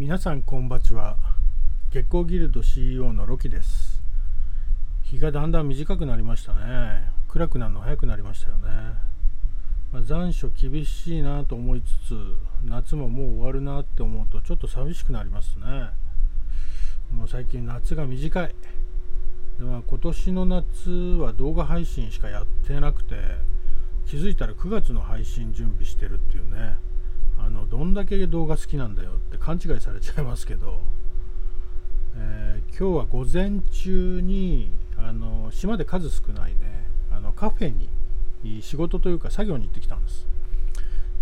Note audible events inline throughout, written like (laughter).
皆さんこんばちは。月光ギルド CEO のロキです。日がだんだん短くなりましたね。暗くなるの早くなりましたよね、まあ、残暑厳しいなと思いつつ夏ももう終わるなって思うとちょっと寂しくなりますね。もう最近夏が短い。で、まあ、今年の夏は動画配信しかやってなくて気づいたら9月の配信準備してるっていうね。あのどんだけ動画好きなんだよって勘違いされちゃいますけど、えー、今日は午前中にあの島で数少ないねあのカフェに仕事というか作業に行ってきたんです。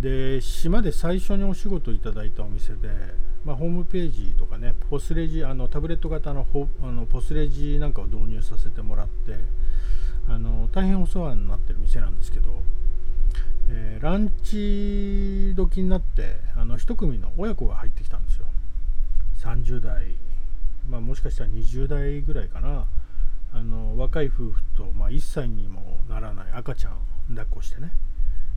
で島で最初にお仕事いただいたお店で、まあ、ホームページとかねポスレジあのタブレット型のあのポスレジなんかを導入させてもらってあの大変お世話になってる店なんですけどえー、ランチ時になってあの1組の親子が入ってきたんですよ。30代、まあ、もしかしたら20代ぐらいかな。あの若い夫婦と、まあ、1歳にもならない赤ちゃん抱っこしてね、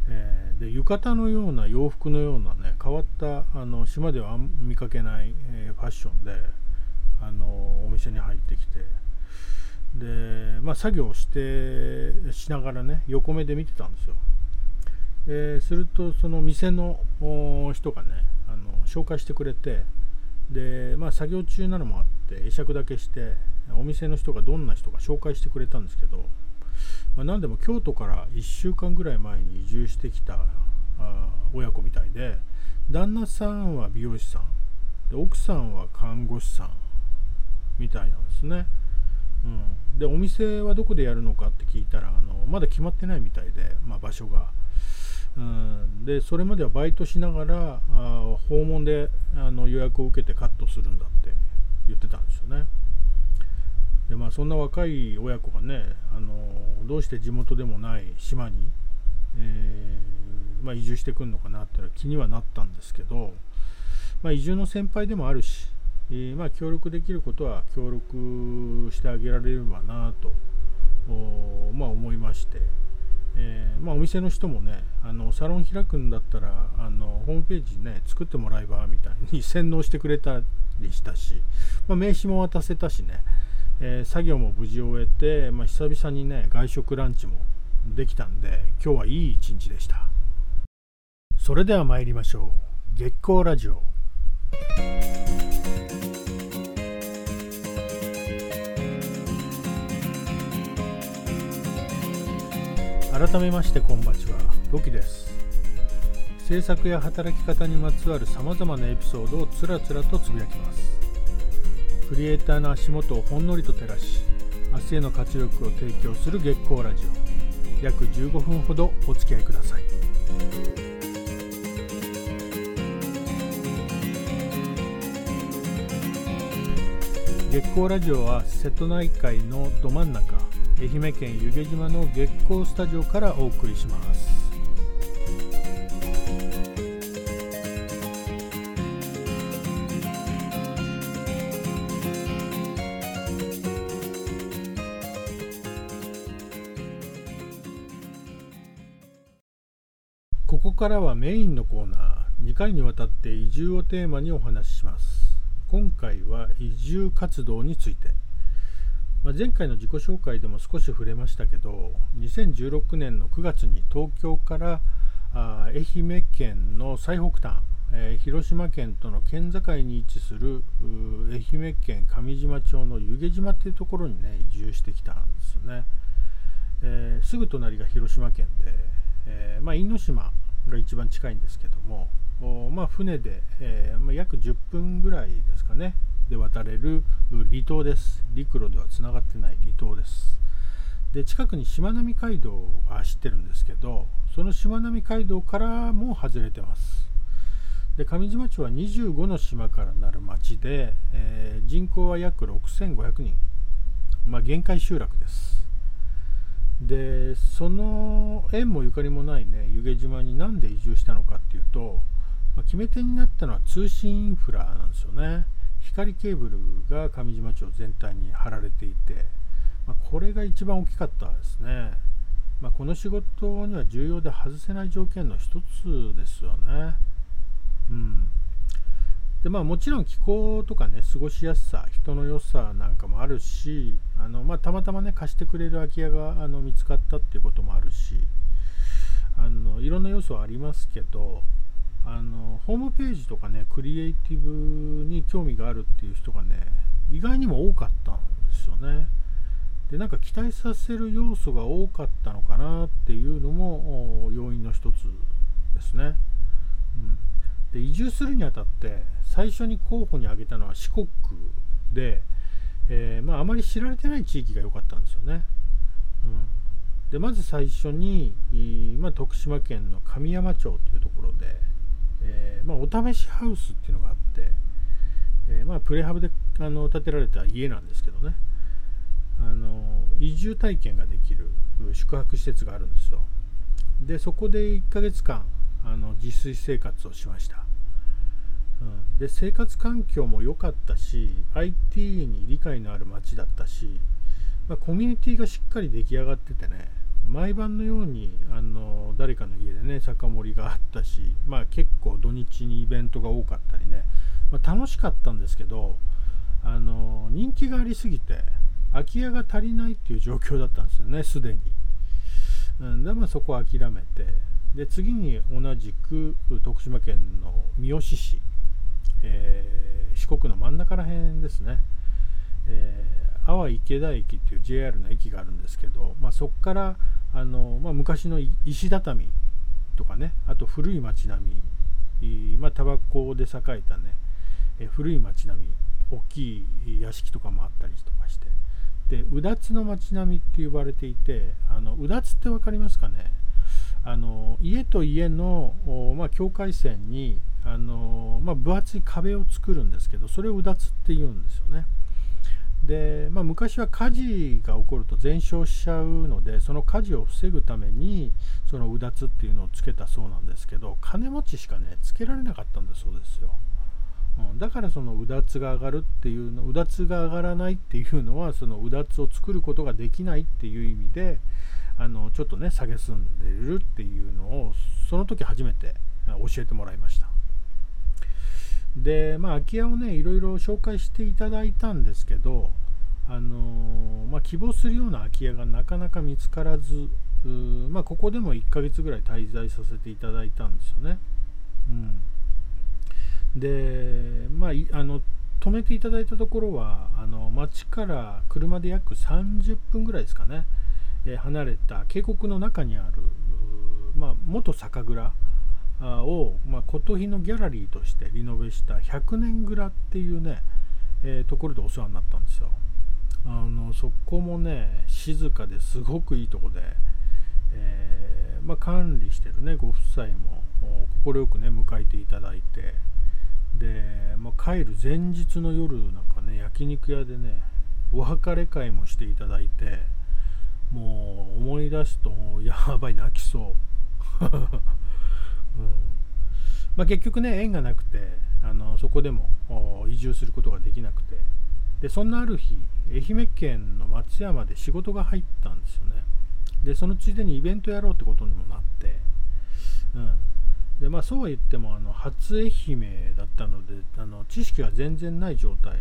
えー、で浴衣のような洋服のようなね変わったあの島では見かけない、えー、ファッションであのお店に入ってきて。で、まあ、作業してしながらね横目で見てたんですよ。えー、するとその店の人がねあの紹介してくれてで、まあ、作業中なのもあって会釈だけしてお店の人がどんな人か紹介してくれたんですけど、まあ、何でも京都から1週間ぐらい前に移住してきたあ親子みたいで旦那さんは美容師さんで奥さんは看護師さんみたいなんですね。うん、でお店はどこでやるのかって聞いたらあのまだ決まってないみたいで、まあ、場所が。うん、でそれまではバイトしながらあ訪問であの予約を受けてカットするんだって言ってたんですよね。でまあそんな若い親子がねあのどうして地元でもない島に、えー、まあ、移住してくるのかなっていうのは気にはなったんですけど、まあ、移住の先輩でもあるし、えー、まあ、協力できることは協力してあげられればなと、まあ、思いまして。えー、まあ、お店の人もねあのサロン開くんだったらあのホームページね作ってもらえばみたい (laughs) に洗脳してくれたりしたし、まあ、名刺も渡せたしね、えー、作業も無事終えて、まあ、久々にね外食ランチもできたんで今日はいい一日でした。それでは参りましょう。月光ラジオ。改めましてこんばちは。ロキです。制作や働き方にまつわるさまざまなエピソードをつらつらとつぶやきます。クリエイターの足元をほんのりと照らし明日への活力を提供する月光ラジオ。約15分ほどお付き合いください。月光ラジオは瀬戸内海のど真ん中愛媛県湯気島の月光スタジオからお送りします。ここからはメインのコーナー2回にわたって移住をテーマにお話しします。今回は移住活動について。まあ、前回の自己紹介でも少し触れましたけど2016年の9月に東京からあ愛媛県の最北端、えー、広島県との県境に位置する愛媛県上島町の湯気島っていうところにね移住してきたんですよね、えー、すぐ隣が広島県で、えー、まあ、因島が一番近いんですけどもまあ、船で、えまあ、約10分ぐらいですかね。で渡れる離島です。陸路ではつながってない離島です。で、近くにしまなみ海道が走ってるんですけど、そのしまなみ海道からも外れてます。で上島町は25の島からなる町で、えー、人口は約6500人、まあ、限界集落です。でその縁もゆかりもないね湯気島に何で移住したのかっていうと、まあ、決め手になったのは通信インフラなんですよね。光ケーブルが上島町全体に張られていて、まあ、これが一番大きかったですね。まあ、この仕事には重要で外せない条件の一つですよね。うん。でまあ、もちろん気候とかね過ごしやすさ人の良さなんかもあるしあの、まあ、たまたまね貸してくれる空き家があの見つかったっていうこともあるしあのいろんな要素はありますけどあのホームページとかねクリエイティブに興味があるっていう人がね意外にも多かったんですよね。でなんか期待させる要素が多かったのかなっていうのも要因の一つですね。うんで移住するにあたって最初に候補に挙げたのは四国で、えー、まあ、あまり知られてない地域が良かったんですよね。うん、でまず最初に、まあ、徳島県の神山町というところで、えー、まあ、お試しハウスっていうのがあって、えー、まあ、プレハブであの建てられた家なんですけどね。あの移住体験ができる宿泊施設があるんですよ。でそこで1ヶ月間あの自炊生活をしました、うん、で生活環境も良かったし IT に理解のある街だったし、まあ、コミュニティがしっかり出来上がっててね。毎晩のようにあの誰かの家でね酒盛りがあったし、まあ、結構土日にイベントが多かったりね、まあ、楽しかったんですけどあの人気がありすぎて空き家が足りないっていう状況だったんですよねすでに、うん、でまあそこを諦めてで次に同じく徳島県の三好市、えー、四国の真ん中ら辺ですね、えー、阿波池田駅っていう JR の駅があるんですけど、まあ、そこからあの、まあ、昔の石畳とかねあと古い町並み、まあ、タバコで栄えたね、え、古い町並み大きい屋敷とかもあったりとかしてでうだつの町並みって呼ばれていてあのうだつって分かりますかね？あの家と家の、まあ、境界線にあの、まあ、分厚い壁を作るんですけどそれをうだつって言うんですよね。で、まあ、昔は火事が起こると全焼しちゃうのでその火事を防ぐためにそのうだつっていうのをつけたそうなんですけど金持ちしかねつけられなかったんだそうですよ。うん、だからそのうだつが上がるっていうのうだつが上がらないっていうのはそのうだつを作ることができないっていう意味であのちょっとね蔑んでるっていうのをその時初めて教えてもらいましたでまあ空き家をねいろいろ紹介していただいたんですけどあのまあ、希望するような空き家がなかなか見つからずまあ、ここでも1ヶ月ぐらい滞在させていただいたんですよね。うん、で、まあ、あの止めていただいたところはあの町から車で約30分ぐらいですかね。え離れた渓谷の中にある、まあ、元酒蔵を、まあ、琴日のギャラリーとしてリノベした100年蔵っていうね、えー、ところでお世話になったんですよ。あのそこもね静かですごくいいとこで、えー、まあ、管理してるねご夫妻も快くね迎えていただいてで、まあ、帰る前日の夜なんかね焼肉屋でねお別れ会もしていただいてもう思い出すとやばい泣きそう、まあ、結局ね縁がなくてあのそこでも移住することができなくて。でそんなある日愛媛県の松山で仕事が入ったんですよね。でそのついでにイベントやろうってことにもなって、うん、でまあそうは言ってもあの初愛媛だったのであの知識が全然ない状態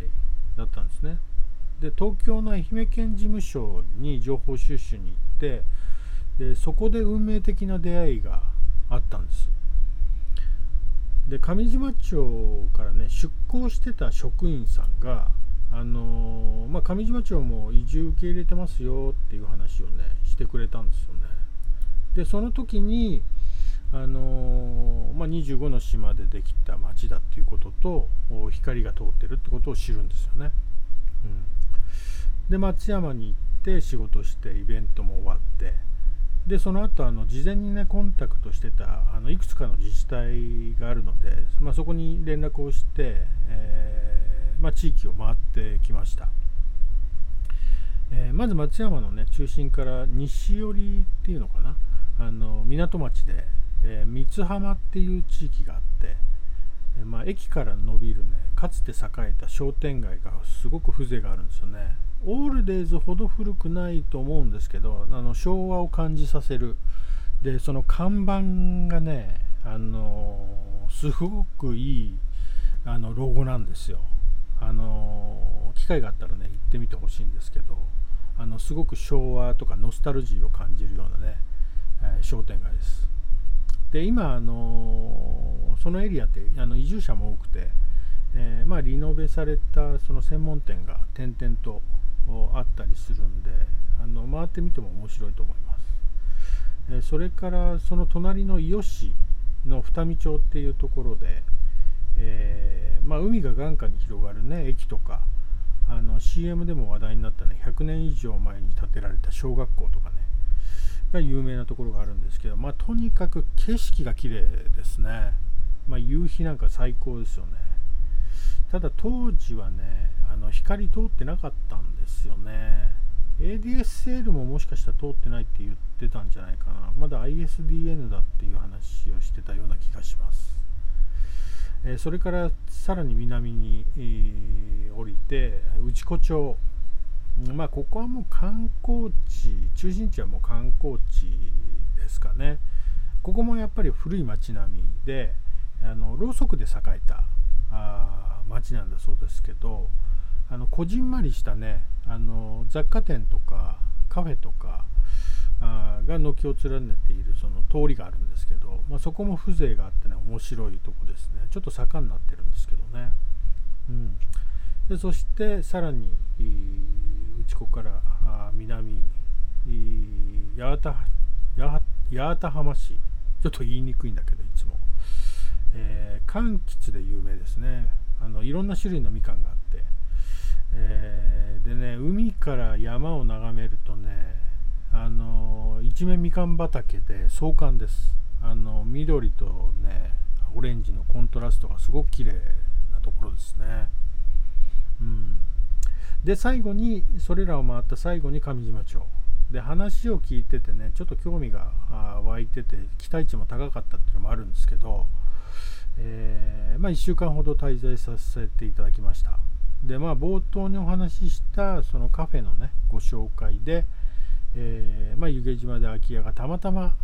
だったんですね。で東京の愛媛県事務所に情報収集に行ってでそこで運命的な出会いがあったんです。で上島町からね出向してた職員さんがあのー、まあ、上島町も移住受け入れてますよっていう話をねしてくれたんですよね。でその時にあのー、まあ、25の島でできた町だっていうことと光が通ってるってことを知るんですよね、うん。で松山に行って仕事してイベントも終わってでその後あの事前にねコンタクトしてたあのいくつかの自治体があるので、まあ、そこに連絡をして、えー、まあ、地域を回ってきました、えー、まず松山のね中心から西寄りっていうのかな？あの港町で、えー、三浜っていう地域があって、えまあ、駅から伸びるねかつて栄えた商店街がすごく風情があるんですよねオールデイズほど古くないと思うんですけどあの昭和を感じさせるでその看板がねあのすごくいいあのロゴなんですよ。あの機会があったらね行ってみてほしいんですけどあのすごく昭和とかノスタルジーを感じるようなね、えー、商店街です。で今、あのそのエリアってあの移住者も多くて、えー、まあ、リノベされたその専門店が点々とあったりするんであの回ってみても面白いと思います。えそれからその隣の伊予市の二見町っていうところで、えー、まあ、海が眼下に広がるね駅とかあの CM でも話題になったね100年以上前に建てられた小学校とかねが有名なところがあるんですけど、まあ、とにかく景色が綺麗ですね、まあ、夕日なんか最高ですよねただ当時はねあの光通ってなかったんですよね。ADSL ももしかしたら通ってないって言ってたんじゃないかな。まだ ISDN だっていう話をしてたような気がします、えー、それからさらに南に、えー、降りて内子町。まあここはもう観光地中心地はもう観光地ですかね。ここもやっぱり古い町並みであのろうそくで栄えたあ町なんだそうですけどあのこじんまりしたねあの雑貨店とかカフェとかあが軒を連ねているその通りがあるんですけど、まあ、そこも風情があってね面白いとこですね。ちょっと坂になってるんですけどね、うん、でそしてさらに内子から南八幡八幡浜市。ちょっと言いにくいんだけどいつも、えー、柑橘で有名ですね。あのいろんな種類のみかんがあって。えー、でね海から山を眺めるとねあの一面みかん畑で壮観です。あの緑とねオレンジのコントラストがすごく綺麗なところですね。うん。で最後にそれらを回った最後に上島町。で話を聞いててねちょっと興味が湧いてて期待値も高かったっていうのもあるんですけど、えー、まあ、1週間ほど滞在させていただきました。でまあ冒頭にお話ししたそのカフェのねご紹介で、えー、まあ、湯気島で空き家がたまたま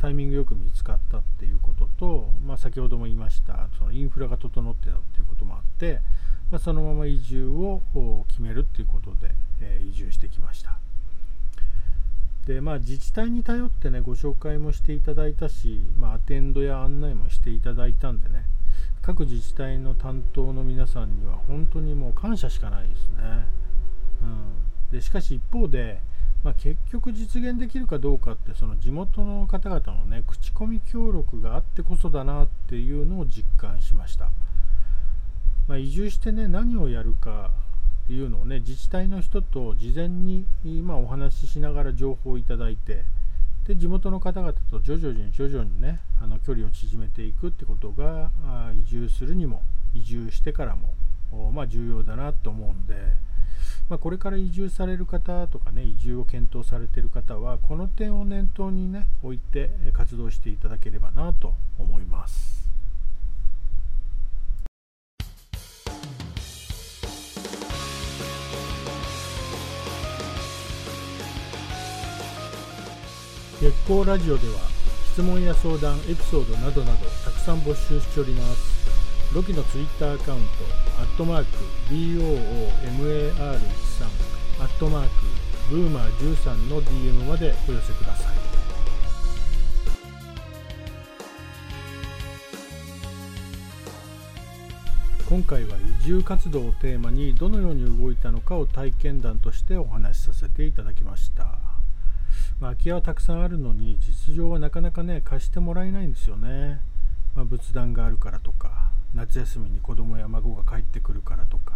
タイミングよく見つかったっていうことと、まあ、先ほども言いましたそのインフラが整ってたっていうこともあって、まあ、そのまま移住を決めるっていうことで、えー、移住してきました。でまあ自治体に頼ってねご紹介もしていただいたし、まあ、アテンドや案内もしていただいたんでね各自治体の担当の皆さんには本当にもう感謝しかないですね。うん、でしかし一方で、まあ、結局実現できるかどうかってその地元の方々のね口コミ協力があってこそだなっていうのを実感しました。まあ、移住してね何をやるかいうのをね自治体の人と事前に、まあ、お話ししながら情報をいただいてで地元の方々と徐々に徐々にねあの距離を縮めていくってことが移住するにも移住してからも、まあ、重要だなと思うんで、まあ、これから移住される方とかね移住を検討されている方はこの点を念頭にね置いて活動していただければなと思います。月光ラジオでは質問や相談エピソードなどなどたくさん募集しております。ロキのツイッターアカウントアットマーク BOOMAR13 アットマークブーマー13の DM までお寄せください。今回は移住活動をテーマにどのように動いたのかを体験談としてお話しさせていただきました。まあ、空き家はたくさんあるのに実情はなかなかね貸してもらえないんですよね、まあ、仏壇があるからとか夏休みに子供や孫が帰ってくるからとか、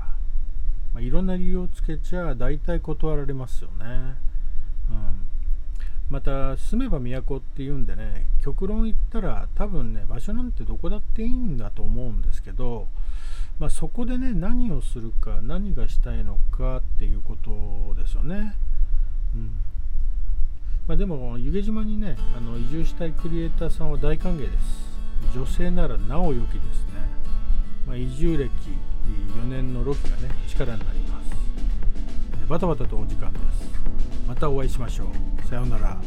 まあ、いろんな理由をつけちゃ大体断られますよね、うん、また住めば都っていうんでね極論言ったら多分ね場所なんてどこだっていいんだと思うんですけどまあ、そこでね何をするか何がしたいのかっていうことですよね。うん。まあ、でも湯気島にねあの移住したいクリエイターさんは大歓迎です。女性ならなお良きですね、まあ、移住歴4年のロキがね力になります。バタバタとお時間です。またお会いしましょう。さようなら。